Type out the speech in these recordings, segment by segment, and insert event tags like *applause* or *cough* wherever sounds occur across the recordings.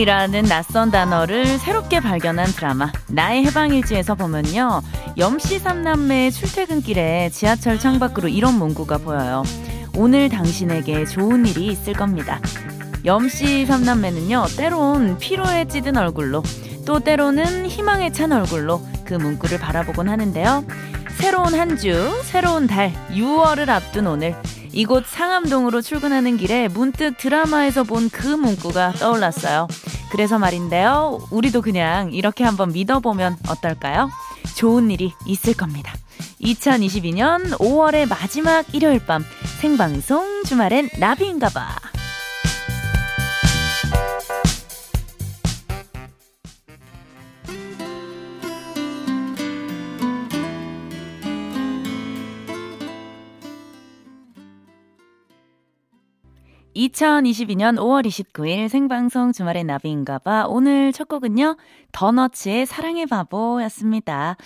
해방이라는 낯선 단어를 새롭게 발견한 드라마 나의 해방일지에서 보면요. 염씨 삼남매의 출퇴근길에 지하철 창밖으로 이런 문구가 보여요. 오늘 당신에게 좋은 일이 있을 겁니다. 염씨 삼남매는요. 때론 피로에 찌든 얼굴로 또 때로는 희망에 찬 얼굴로 그 문구를 바라보곤 하는데요. 새로운 한 주, 새로운 달, 6월을 앞둔 오늘 이곳 상암동으로 출근하는 길에 문득 드라마에서 본 그 문구가 떠올랐어요. 그래서 말인데요. 우리도 그냥 이렇게 한번 믿어보면 어떨까요? 좋은 일이 있을 겁니다. 2022년 5월의 마지막 일요일 밤 생방송 주말엔 나비인가봐. 2022년 5월 29일 생방송 주말의 나비인가봐. 오늘 첫 곡은요, 더너츠의 사랑의 바보였습니다.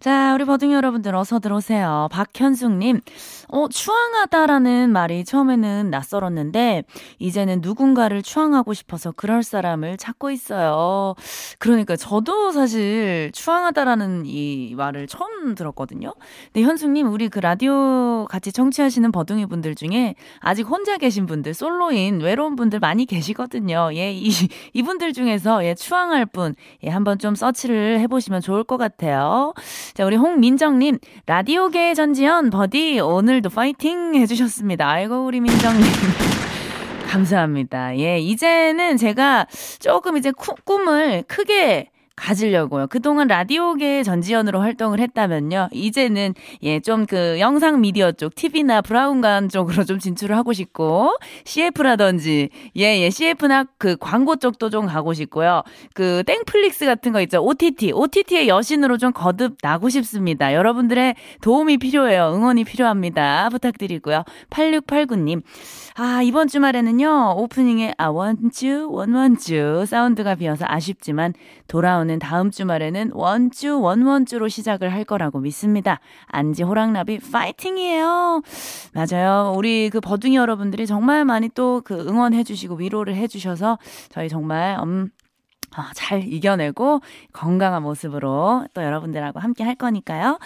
자, 우리 버둥이 여러분들 어서 들어오세요. 박현숙님, 어, 추앙하다라는 말이 처음에는 낯설었는데, 이제는 누군가를 추앙하고 싶어서 그럴 사람을 찾고 있어요. 그러니까 저도 사실 추앙하다라는 이 말을 처음 들었거든요. 근데 현숙님, 우리 그 라디오 같이 청취하시는 버둥이 분들 중에 아직 혼자 계신 분들, 솔로 인 외로운 분들 많이 계시거든요. 예, 이, *laughs* 이분들 중에서 예, 추앙할 분, 예, 한번 좀 서치를 해보시면 좋을 것 같아요. 자, 우리 홍민정님, 라디오계 전지현, 버디, 오늘도 파이팅 해주셨습니다. 아이고, 우리 민정님. *laughs* 감사합니다. 예, 이제는 제가 조금 이제 꿈을 크게 가지려고요. 그동안 라디오계 전지현으로 활동을 했다면요. 이제는 예, 좀 그 영상 미디어 쪽, TV나 브라운관 쪽으로 좀 진출을 하고 싶고, CF라든지, 예, 예, CF나 그 광고 쪽도 좀 가고 싶고요. 그 땡플릭스 같은 거 있죠. OTT, OTT의 여신으로 좀 거듭 나고 싶습니다. 여러분들의 도움이 필요해요. 응원이 필요합니다. 부탁드리고요. 8689님. 아, 이번 주말에는요, 오프닝에 I one want you 사운드가 비어서 아쉽지만 돌아 오는 다음 주말에는 원주, 원원주로 시작을 할 거라고 믿습니다. 안지 호랑나비 파이팅이에요. 맞아요. 우리 그 버둥이 여러분들이 정말 많이 또 그 응원해 주시고 위로를 해 주셔서 저희 정말, 음, 어, 잘 이겨내고 건강한 모습으로 또 여러분들하고 함께 할 거니까요.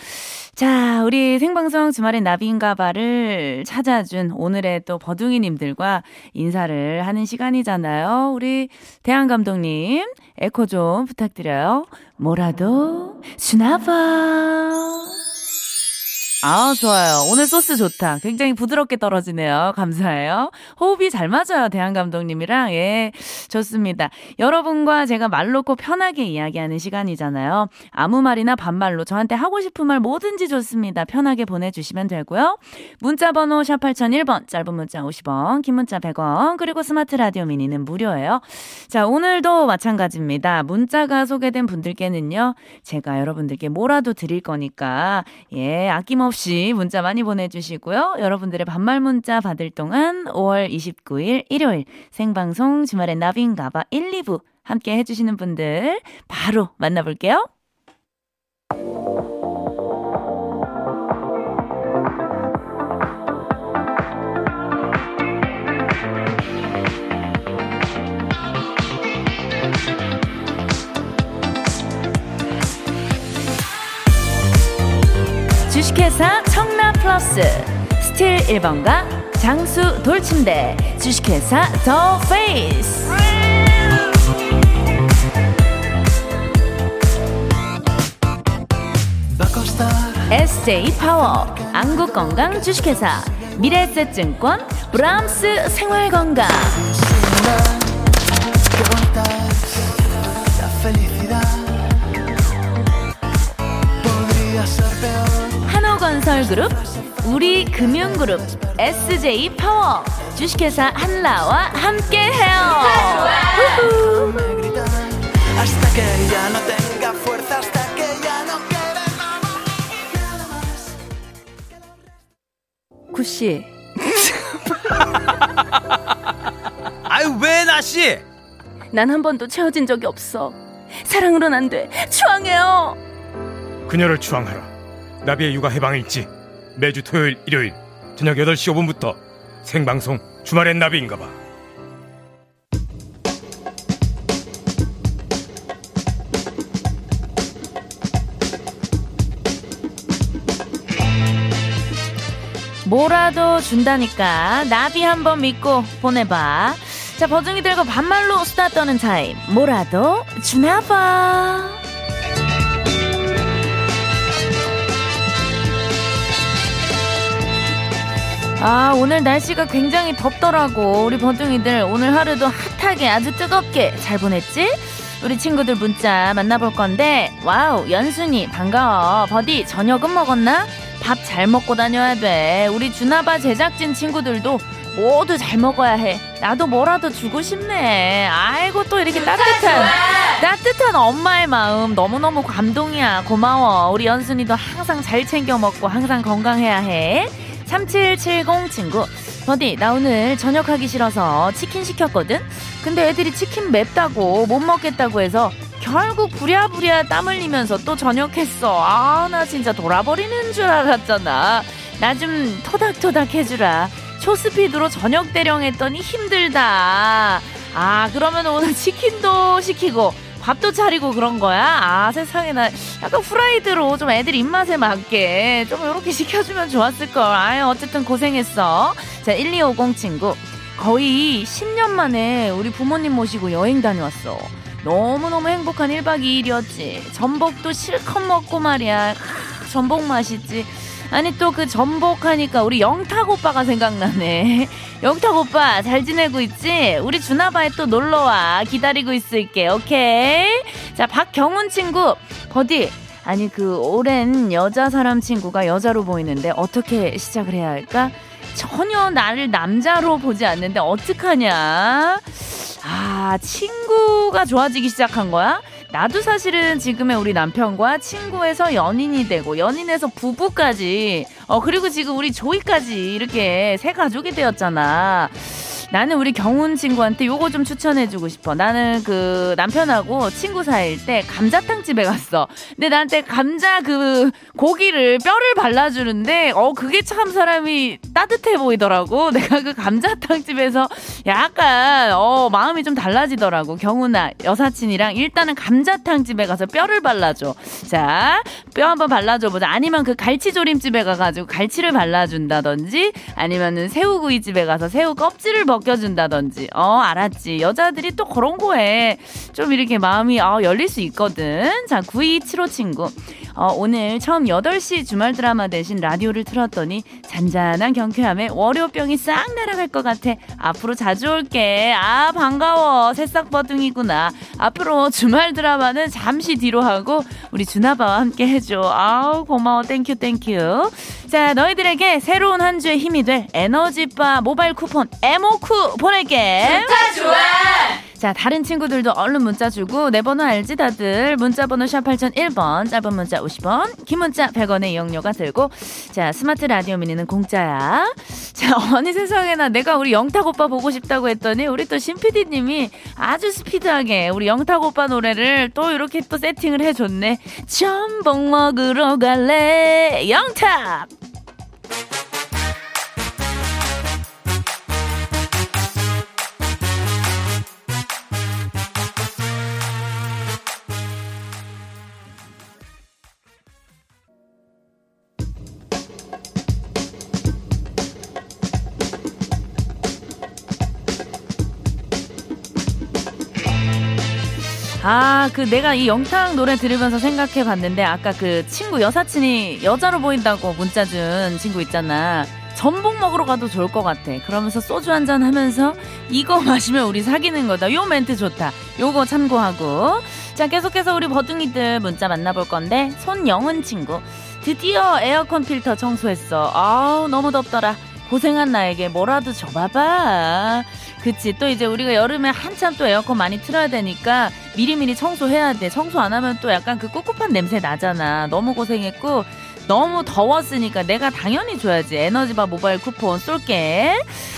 자, 우리 생방송 주말엔 나비인가봐를 찾아준 오늘의 또 버둥이님들과 인사를 하는 시간이잖아요. 우리 대한 감독님, 에코 좀 부탁드려요. 뭐라도 주나봐. 아, 좋아요. 오늘 소스 좋다. 굉장히 부드럽게 떨어지네요. 감사해요. 호흡이 잘 맞아요. 대한 감독님이랑. 예, 좋습니다. 여러분과 제가 말 놓고 편하게 이야기하는 시간이잖아요. 아무 말이나 반말로 저한테 하고 싶은 말 뭐든지 좋습니다. 편하게 보내주시면 되고요. 문자 번호 샵 8001번, 짧은 문자 50원, 긴 문자 100원, 그리고 스마트 라디오 미니는 무료예요. 자, 오늘도 마찬가지입니다. 문자가 소개된 분들께는요, 제가 여러분들께 뭐라도 드릴 거니까, 예, 아낌없이 없이 문자 많이 보내주시고요. 여러분들의 반말 문자 받을 동안 5월 29일 일요일 생방송 주말엔 나비인가봐 1, 2부 함께 해주시는 분들 바로 만나볼게요. 주식회사 청라플러스. 스틸 1번가 장수 돌침대. 주식회사 더 페이스. SJ 파워 안국건강 주식회사 미래에셋증권 브람스 생활건강 건설그룹? 우리금융그룹 SJ파워 주식회사 한라와 함께해요. 구씨. *laughs* 아유 왜 나씨? 난 한 번도 채워진 적이 없어. 사랑으론 안 돼. 추앙해요. 그녀를 추앙하라. 나비의 육아 해방일지 매주 토요일 일요일 저녁 8시 5분부터 생방송 주말엔 나비인가 봐. 뭐라도 준다니까 나비 한번 믿고 보내봐. 자 버둥이 들고 반말로 수다 떠는 타임. 뭐라도 주나봐. 아, 오늘 날씨가 굉장히 덥더라고. 우리 버둥이들 오늘 하루도 핫하게 아주 뜨겁게 잘 보냈지? 우리 친구들 문자 만나볼 건데, wow, 연순이, 반가워. 버디, 저녁은 먹었나? 밥 잘 먹고 다녀야 돼. 우리 주나바 제작진 친구들도 모두 잘 먹어야 해. 나도 뭐라도 주고 싶네. 아이고, 또 이렇게 따뜻한, 따뜻한 엄마의 마음 너무너무 감동이야. 고마워. 우리 연순이도 항상 잘 챙겨 먹고 항상 건강해야 해. 3770 친구. 버디, 나 오늘 저녁 하기 싫어서 치킨 시켰거든? 근데 애들이 치킨 맵다고 못 먹겠다고 해서 결국 부랴부랴 땀 흘리면서 또 저녁했어. 아, 나 진짜 돌아버리는 줄 알았잖아. 나 좀 토닥토닥 해주라. 초스피드로 저녁 대령 했더니 힘들다. 아, 그러면 오늘 치킨도 시키고 밥도 차리고 그런 거야? 아, 세상에 나 약간 후라이드로 좀 애들 입맛에 맞게 좀 이렇게 *laughs* 시켜주면 좋았을걸. 아유, 어쨌든 고생했어. 자, 1250 친구. 거의 10년 만에 우리 부모님 모시고 여행 다녀왔어. 너무너무 행복한 1박 2일이었지. 전복도 실컷 먹고 말이야. 크, 전복 맛있지. 아니 또 그 전복 하니까 우리 영탁 오빠가 생각나네. *laughs* 영탁 오빠 잘 지내고 있지? 우리 주나바에 또 놀러 와. 기다리고 있을게. 오케이? 자, 박경훈 친구. 버디. 아니 그 오랜 여자 사람 친구가 여자로 보이는데 어떻게 시작을 해야 할까? 전혀 나를 남자로 보지 않는데 어떡하냐? 아, 친구가 좋아지기 시작한 거야? 나도 사실은 지금의 우리 남편과 친구에서 연인이 되고 연인에서 부부까지 어 그리고 지금 우리 조이까지 이렇게 새 가족이 되었잖아. 나는 우리 경훈 친구한테 요거 좀 추천해주고 싶어. 나는 그 남편하고 친구 사이일 때 감자탕 집에 갔어. 근데 나한테 감자 그 고기를 뼈를 발라주는데 어 그게 참 사람이 따뜻해 보이더라고. *laughs* 내가 그 감자탕 집에서 약간 어 마음이 좀 달라지더라고. 경훈아 여사친이랑 일단은 감자탕 집에 가서 뼈를 발라줘. 자 뼈 한번 발라줘 보자. 아니면 그 갈치조림 집에 가가지고 갈치를 발라준다든지 아니면은 새우구이 집에 가서 새우 껍질을 벗겨준다든지. 어, 알았지. 여자들이 또 그런 거에 좀 이렇게 마음이 어, 열릴 수 있거든. 자, 9275 친구. 어, 오늘 처음 8시 주말 드라마 대신 라디오를 틀었더니 잔잔한 경쾌함에 월요병이 싹 날아갈 것 같아. 앞으로 자주 올게. 아, 반가워. 새싹버둥이구나. 앞으로 주말 드라마는 잠시 뒤로 하고 우리 주나바와 함께 해줘. 아우, 고마워. thank you, thank you. 자, 너희들에게 새로운 한 주의 힘이 될 에너지바 모바일 쿠폰 에모쿠 보낼게. 좋다, 좋아! 자, 다른 친구들도 얼른 문자 주고 내 번호 알지 다들. 문자 번호 샵 8001번, 짧은 문자 50원, 긴 문자 100원의 이용료가 들고 자, 스마트 라디오 미니는 공짜야. 자, *laughs* 어느 세상에나 내가 우리 영탁 오빠 보고 싶다고 했더니 우리 또 신PD 님이 아주 스피드하게 우리 영탁 오빠 노래를 또 이렇게 또 세팅을 해 줬네. 전복 먹으러 갈래. 영탁! 아, 그 내가 이 영탁 노래 들으면서 생각해 봤는데 아까 그 친구 여사친이 여자로 보인다고 문자 준 친구 있잖아. 전복 먹으러 가도 좋을 것 같아. 그러면서 소주 한 잔 하면서 이거 마시면 우리 사귀는 거다. 요 멘트 좋다. 요거 참고하고. 자, 계속해서 우리 버둥이들 문자 만나볼 건데 손영은 친구. 드디어 에어컨 필터 청소했어. 아우, 너무 덥더라. 고생한 나에게 뭐라도 줘봐봐. 그치. 또 이제 우리가 여름에 한참 또 에어컨 많이 틀어야 되니까 미리미리 청소해야 돼. 청소 안 하면 또 약간 그 꿉꿉한 냄새 나잖아. 너무 고생했고, 너무 더웠으니까 내가 당연히 줘야지. 에너지바 모바일 쿠폰 쏠게.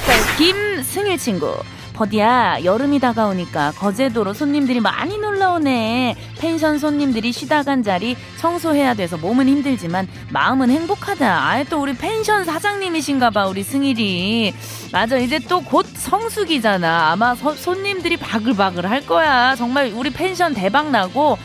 자, 김승일 친구. 버디야, 여름이 다가오니까 거제도로 손님들이 많이 놀러오네. 펜션 손님들이 쉬다 간 자리 청소해야 돼서 몸은 힘들지만 마음은 행복하다. 아예 또 우리 펜션 사장님이신가 봐, 우리 승일이. 맞아, 이제 또 곧 성수기잖아. 아마 서, 손님들이 바글바글 할 거야. 정말 우리 펜션 대박 나고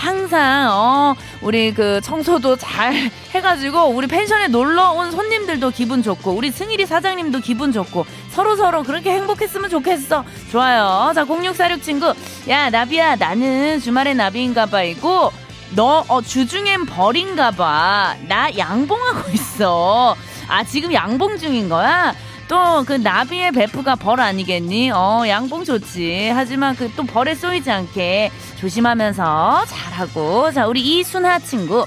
항상 어 우리 그 청소도 잘 *laughs* 해가지고 우리 펜션에 놀러 온 손님들도 기분 좋고 우리 승일이 사장님도 기분 좋고 서로 서로 그렇게 행복했으면 좋겠어. 좋아요. 자 0646 친구 야 나비야 나는 주말에 나비인가봐 이고 너 어, 주중엔 벌인가봐. 나 양봉하고 있어. 아 지금 양봉 중인 거야? 또 그 나비의 베프가 벌 아니겠니? 어 양봉 좋지. 하지만 그 또 벌에 쏘이지 않게 조심하면서 잘하고. 자 우리 이순하 친구.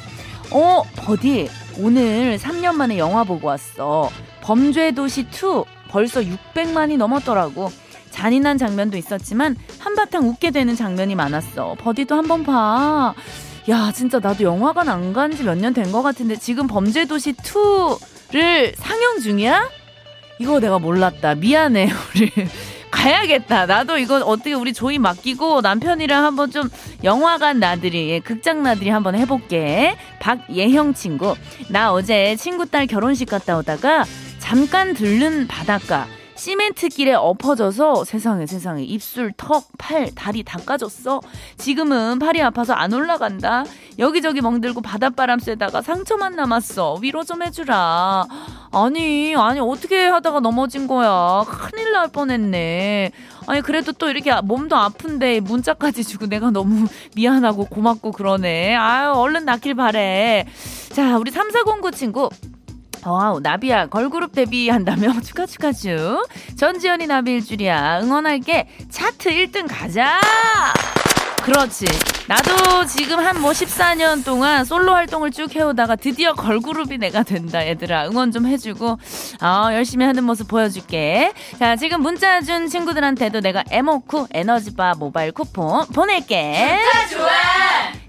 어 버디 오늘 3년 만에 영화 보고 왔어. 범죄도시 2 벌써 600만이 넘었더라고. 잔인한 장면도 있었지만 한바탕 웃게 되는 장면이 많았어. 버디도 한번 봐. 야, 진짜 나도 영화관 안 간 지 몇 년 된 것 같은데 지금 범죄도시 2를 상영 중이야? 이거 내가 몰랐다. 미안해, 우리. *laughs* 가야겠다. 나도 이거 어떻게 우리 조이 맡기고 남편이랑 한번 좀 영화관 나들이, 예, 극장 나들이 한번 해볼게. 박예형 친구. 나 어제 친구 딸 결혼식 갔다 오다가 잠깐 들른 바닷가. 시멘트 길에 엎어져서 세상에 세상에 입술, 턱, 팔, 다리 다 까졌어. 지금은 팔이 아파서 안 올라간다. 여기저기 멍들고 바닷바람 쐬다가 상처만 남았어. 위로 좀 해주라. 아니 아니 어떻게 하다가 넘어진 거야. 큰일 날 뻔했네. 아니 그래도 또 이렇게 몸도 아픈데 문자까지 주고 내가 너무 *laughs* 미안하고 고맙고 그러네. 아유 얼른 낫길 바래. 자 우리 3409 친구 wow, 나비야, 걸그룹 데뷔한다며? *laughs* 축하, 축하주. 전지현이 나비일 줄이야. 응원할게. 차트 1등 가자! 그렇지. 나도 지금 한 뭐 14년 동안 솔로 활동을 쭉 해오다가 드디어 걸그룹이 내가 된다, 얘들아. 응원 좀 해주고, 어, 열심히 하는 모습 보여줄게. 자, 지금 문자 준 친구들한테도 내가 에모쿠 에너지바 모바일 쿠폰 보낼게. 진짜 좋아!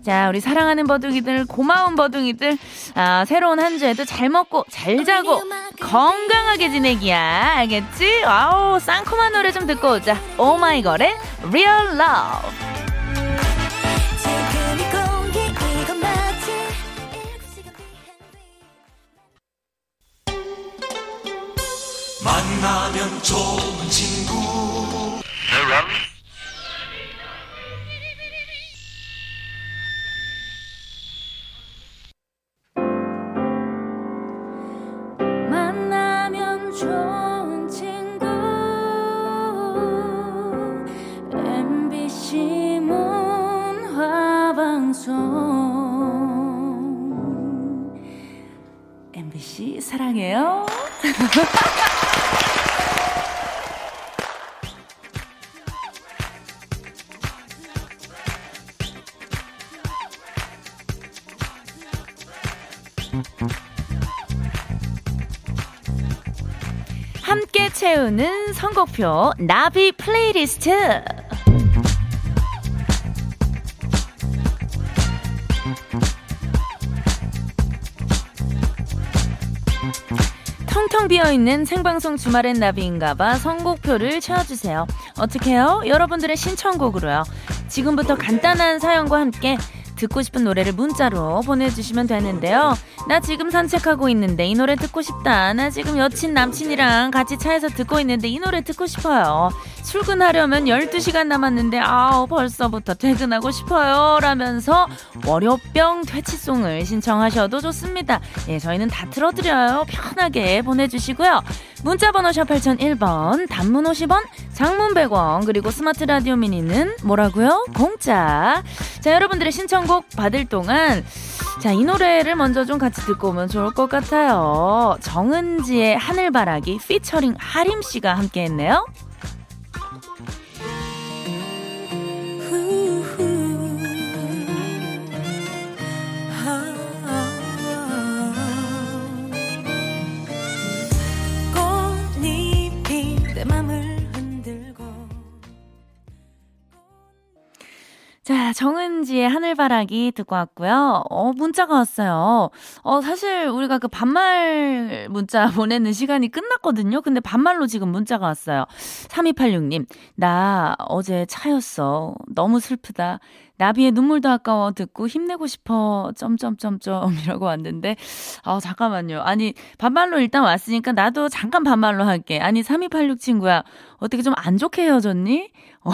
자, 우리 사랑하는 버둥이들, 고마운 버둥이들, 아, 새로운 한 주에도 잘 먹고, 잘 자고, 건강하게 지내기야. 알겠지? 아우, 쌍콤한 노래 좀 듣고 오자. 오마이걸의 Real Love. 만나면 좋은 친구 함께 채우는 선곡표 나비 플레이리스트 텅텅 비어있는 생방송 주말엔 나비인가봐 선곡표를 채워주세요. 어떻게 해요? 여러분들의 신청곡으로요. 지금부터 간단한 사연과 함께 듣고 싶은 노래를 문자로 보내주시면 되는데요. 나 지금 산책하고 있는데 이 노래 듣고 싶다. 나 지금 여친 남친이랑 같이 차에서 듣고 있는데 이 노래 듣고 싶어요. 출근하려면 12시간 남았는데 아우 벌써부터 퇴근하고 싶어요. 라면서 월요병 퇴치송을 신청하셔도 좋습니다. 예, 저희는 다 틀어드려요. 편하게 보내주시고요. 문자번호 샵 8001번, 단문 50원, 장문 100원, 그리고 스마트 라디오 미니는 뭐라고요? 공짜. 자, 여러분들의 신청곡 받을 동안 자, 이 노래를 먼저 좀 같이 듣고 오면 좋을 것 같아요. 정은지의 하늘바라기 피처링 하림 씨가 함께 했네요. 자, 정은지의 하늘바라기 듣고 왔고요. 어, 문자가 왔어요. 어, 사실 우리가 그 반말 문자 *laughs* 보내는 시간이 끝났거든요. 근데 반말로 지금 문자가 왔어요. 3286님, 나 어제 차였어. 너무 슬프다. 나비의 눈물도 아까워 듣고 힘내고 싶어 점점점점이라고 왔는데 아 잠깐만요. 아니 반말로 일단 왔으니까 나도 잠깐 반말로 할게. 아니 3286 친구야. 어떻게 좀 안 좋게 헤어졌니? *laughs* 어,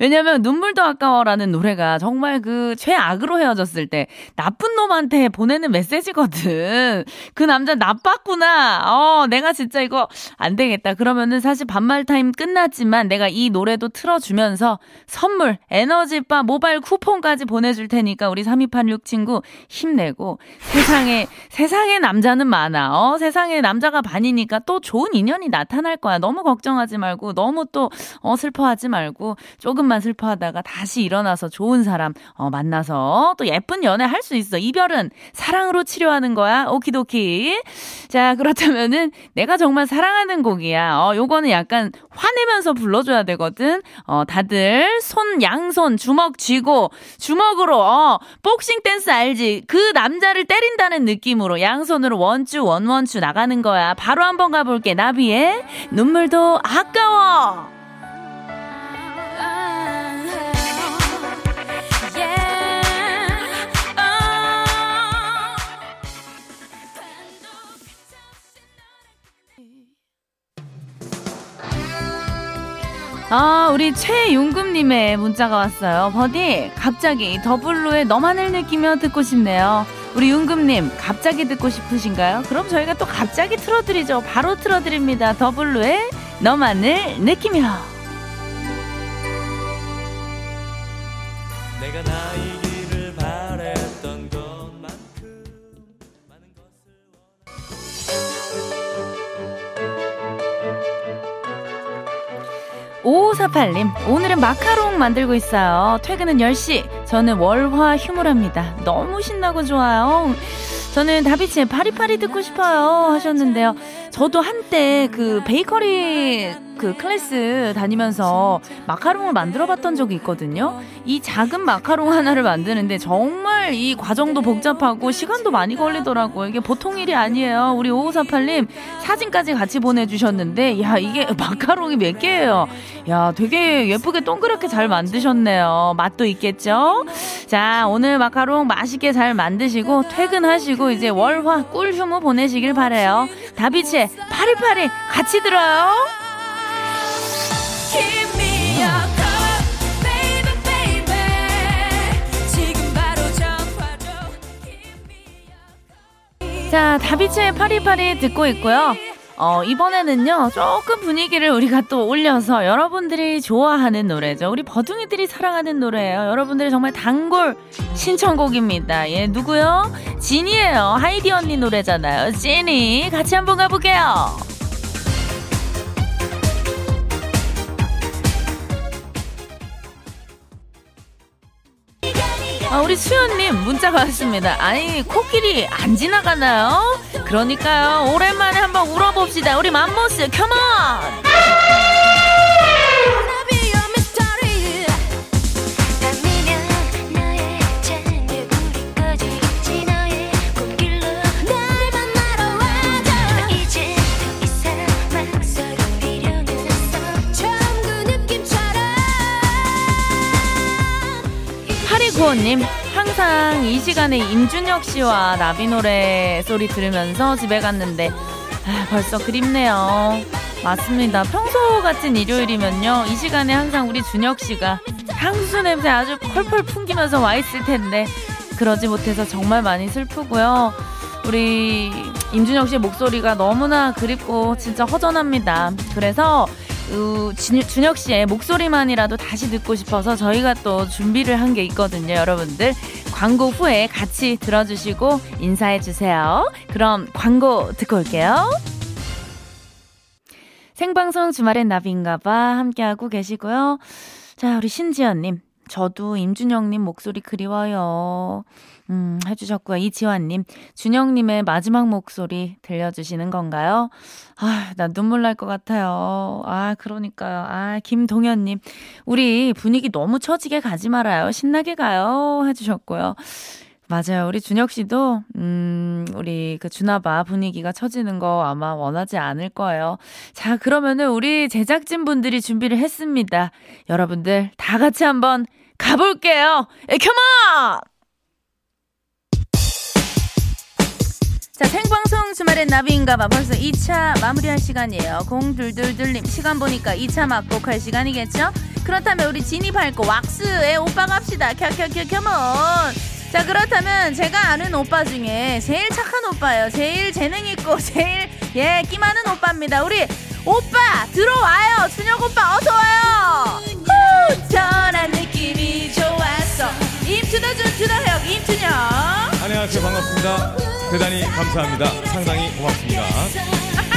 왜냐면 눈물도 아까워라는 노래가 정말 그 최악으로 헤어졌을 때 나쁜 놈한테 보내는 메시지거든. 그 남자 나빴구나. 어, 내가 진짜 이거 안 되겠다. 그러면은 사실 반말 타임 끝났지만 내가 이 노래도 틀어주면서 선물, 에너지바 모바일 쿠폰까지 보내줄 테니까 우리 3286 친구 힘내고 세상에, 세상에 남자는 많아. 어, 세상에 남자가 반이니까 또 좋은 인연이 나타날 거야. 너무 걱정하지 말고 너무 또, 어, 슬퍼하지 말고 조금만 슬퍼하다가 다시 일어나서 좋은 사람, 어, 만나서 또 예쁜 연애 할 수 있어. 이별은 사랑으로 치료하는 거야. 오키도키. 자, 그렇다면은 내가 정말 사랑하는 곡이야. 어, 요거는 약간 화내면서 불러줘야 되거든. 어, 다들 손, 양손, 주먹 쥐고, 주먹으로, 어, 복싱 댄스 알지? 그 남자를 때린다는 느낌으로 양손으로 원쭈, 원원쭈 나가는 거야. 바로 한번 가볼게. 나비의 눈물도 아까워! 우리 최윤금님의 문자가 왔어요. 버디, 갑자기 더블로의 너만을 느끼며 듣고 싶네요. 우리 윤금님, 갑자기 듣고 싶으신가요? 그럼 저희가 또 갑자기 틀어드리죠. 바로 틀어드립니다. 더블로의 너만을 느끼며. 5548님, 오늘은 마카롱 만들고 있어요. 퇴근은 10시. 저는 월화 휴무랍니다. 너무 신나고 좋아요. 저는 다비치의 파리파리 듣고 싶어요. 하셨는데요. 저도 한때 그 베이커리 그 클래스 다니면서 마카롱을 만들어 봤던 적이 있거든요. 이 작은 마카롱 하나를 만드는데 정말 이 과정도 복잡하고 시간도 많이 걸리더라고요. 이게 보통 일이 아니에요. 우리 5548님 사진까지 같이 보내주셨는데, 야, 이게 *laughs* 마카롱이 몇 개예요? 야, 되게 예쁘게 동그랗게 잘 만드셨네요. 맛도 있겠죠? 자, 오늘 마카롱 맛있게 잘 만드시고 퇴근하시고 이제 월화 꿀 휴무 보내시길 바래요. 다비치의 파리파리 같이 들어요. 자, 다비치의 파리파리 듣고 있고요. 어, 이번에는요, 조금 분위기를 우리가 또 올려서 여러분들이 좋아하는 노래죠. 우리 버둥이들이 사랑하는 노래예요. 여러분들이 정말 단골 신청곡입니다. 예, 누구요? 진이에요. 하이디 언니 노래잖아요. 진이. 같이 한번 가볼게요. 아, 우리 수연님 문자가 왔습니다. 아니, 코끼리 안 지나가나요? 그러니까요. 오랜만에 한번 울어봅시다. 우리 맘모스, 컴온! 시간에 임준혁 씨와 나비 노래 소리 들으면서 집에 갔는데, 아, 벌써 그립네요. 맞습니다. 평소 같은 일요일이면요, 이 시간에 항상 우리 준혁 씨가 향수 냄새 아주 펄펄 풍기면서 와 있을 텐데, 그러지 못해서 정말 많이 슬프고요. 우리 임준혁 씨의 목소리가 너무나 그립고 진짜 허전합니다. 그래서 우, 진- 준혁 씨의 목소리만이라도 다시 듣고 싶어서 저희가 또 준비를 한 게 있거든요, 여러분들. 광고 후에 같이 들어주시고 인사해 주세요. 그럼 광고 듣고 올게요. 생방송 주말엔 나비인가봐 함께하고 계시고요. 자, 우리 신지연님. 저도 임준영님 목소리 그리워요. 음, 해주셨고요. 이지환님. 준영님의 마지막 목소리 들려주시는 건가요? 아, 나 눈물 날 것 같아요. 아, 그러니까요. 아, 김동현님. 우리 분위기 너무 처지게 가지 말아요. 신나게 가요. 해주셨고요. 맞아요. 우리 준혁 씨도, 음, 우리 그 주나봐 분위기가 처지는 거 아마 원하지 않을 거예요. 자, 그러면은 우리 제작진 분들이 준비를 했습니다. 여러분들 다 같이 한번 가볼게요. 에, 컴온! 자, 생방송 주말엔 나비인가봐. 벌써 2차 마무리할 시간이에요. 0222님, 시간 보니까 2차 막곡할 시간이겠죠? 그렇다면 우리 진입할 거 왁스에 오빠 갑시다. 켜켜켜 켜몬. 자, 그렇다면 제가 아는 오빠 중에 제일 착한 오빠예요. 제일 재능 있고 *laughs* 제일 예, 끼 많은 오빠입니다. 우리 오빠 들어와요. 준혁 오빠 어서 와요. 후, 전한 느낌이 좋았어. 준투더 형 임준혁. 안녕하세요. 반갑습니다. 대단히 감사합니다. 상당히 고맙습니다.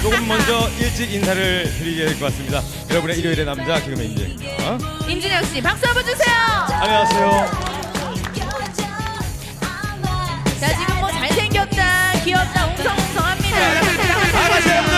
조금 먼저 일찍 인사를 드리게 될 것 같습니다. 여러분의 일요일의 남자 기름의 임재입니다. 임준혁 씨 박수 한번 주세요. 안녕하세요. 자 지금 뭐 잘생겼다 귀엽다 웅성웅성합니다. 나가세요